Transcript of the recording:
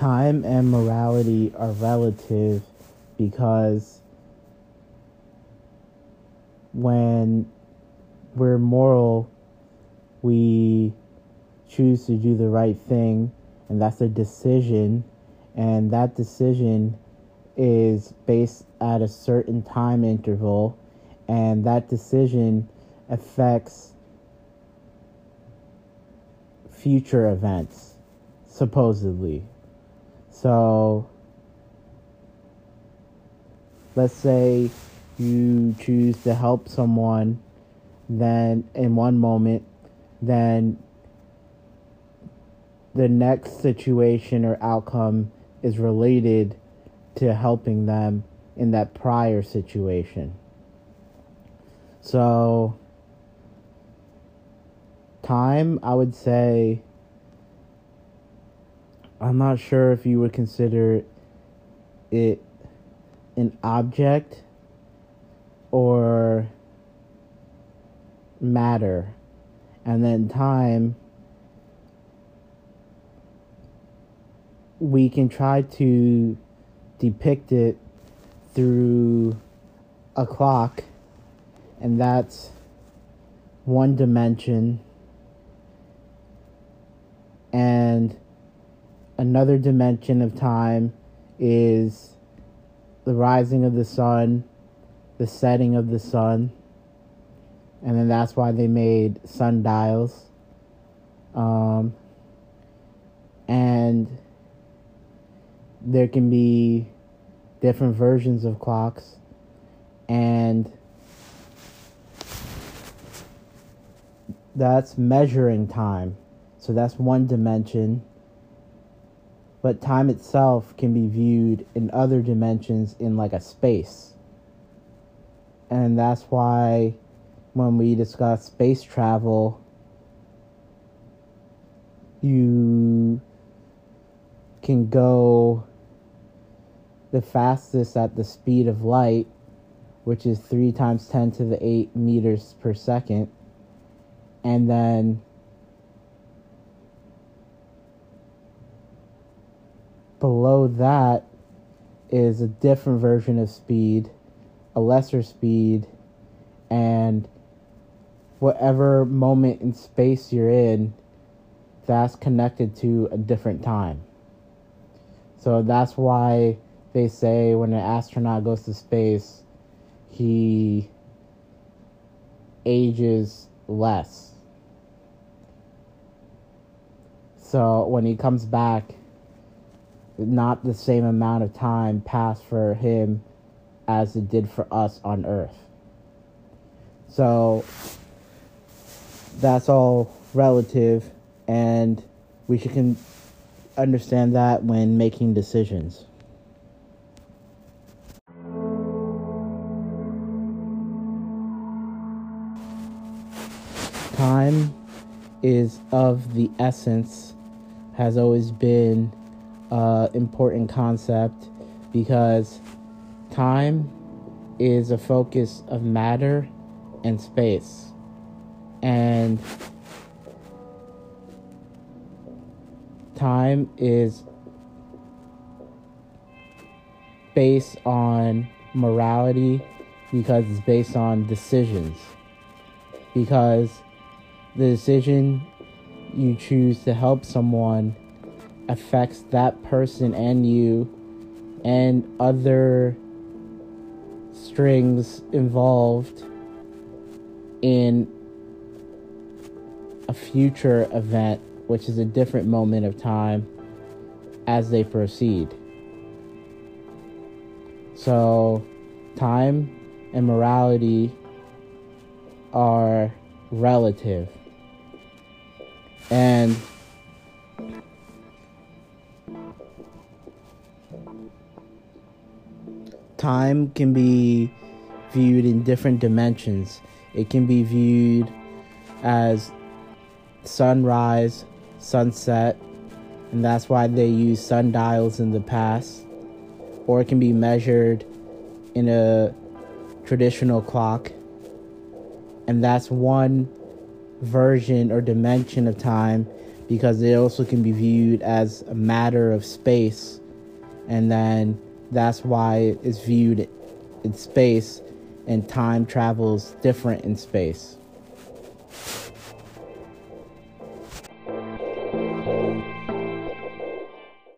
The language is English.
time and morality are relative because when we're moral, we choose to do the right thing, and that's a decision, and that decision is based at a certain time interval, and that decision affects future events, supposedly. So, let's say you choose to help someone, then in one moment, then the next situation or outcome is related to helping them in that prior situation. So, time, I would say, I'm not sure if you would consider it an object or matter. And then time, we can try to depict it through a clock, and that's one dimension. And another dimension of time is the rising of the sun, the setting of the sun, and then that's why they made sundials. Um, and there can be different versions of clocks, and that's measuring time. So that's one dimension. But time itself can be viewed in other dimensions in like a space. And that's why when we discuss space travel, you can go the fastest at the speed of light, which is 3 times 10 to the 8 meters per second. And then below that is a different version of speed, a lesser speed, and whatever moment in space you're in, that's connected to a different time. So that's why they say when an astronaut goes to space, he ages less. So when he comes back, not the same amount of time passed for him as it did for us on Earth. So that's all relative, and we should con- understand that when making decisions. Time is of the essence, has always been uh, important concept because time is a focus of matter and space. And time is based on morality because it's based on decisions. Because the decision you choose to help someone affects that person and you and other strings involved in a future event, which is a different moment of time as they proceed. So, time and morality are relative. And time can be viewed in different dimensions. It can be viewed as sunrise, sunset, and that's why they use sundials in the past. Or it can be measured in a traditional clock, and that's one version or dimension of time because it also can be viewed as a matter of space, and then that's why it's viewed in space, and time travels different in space.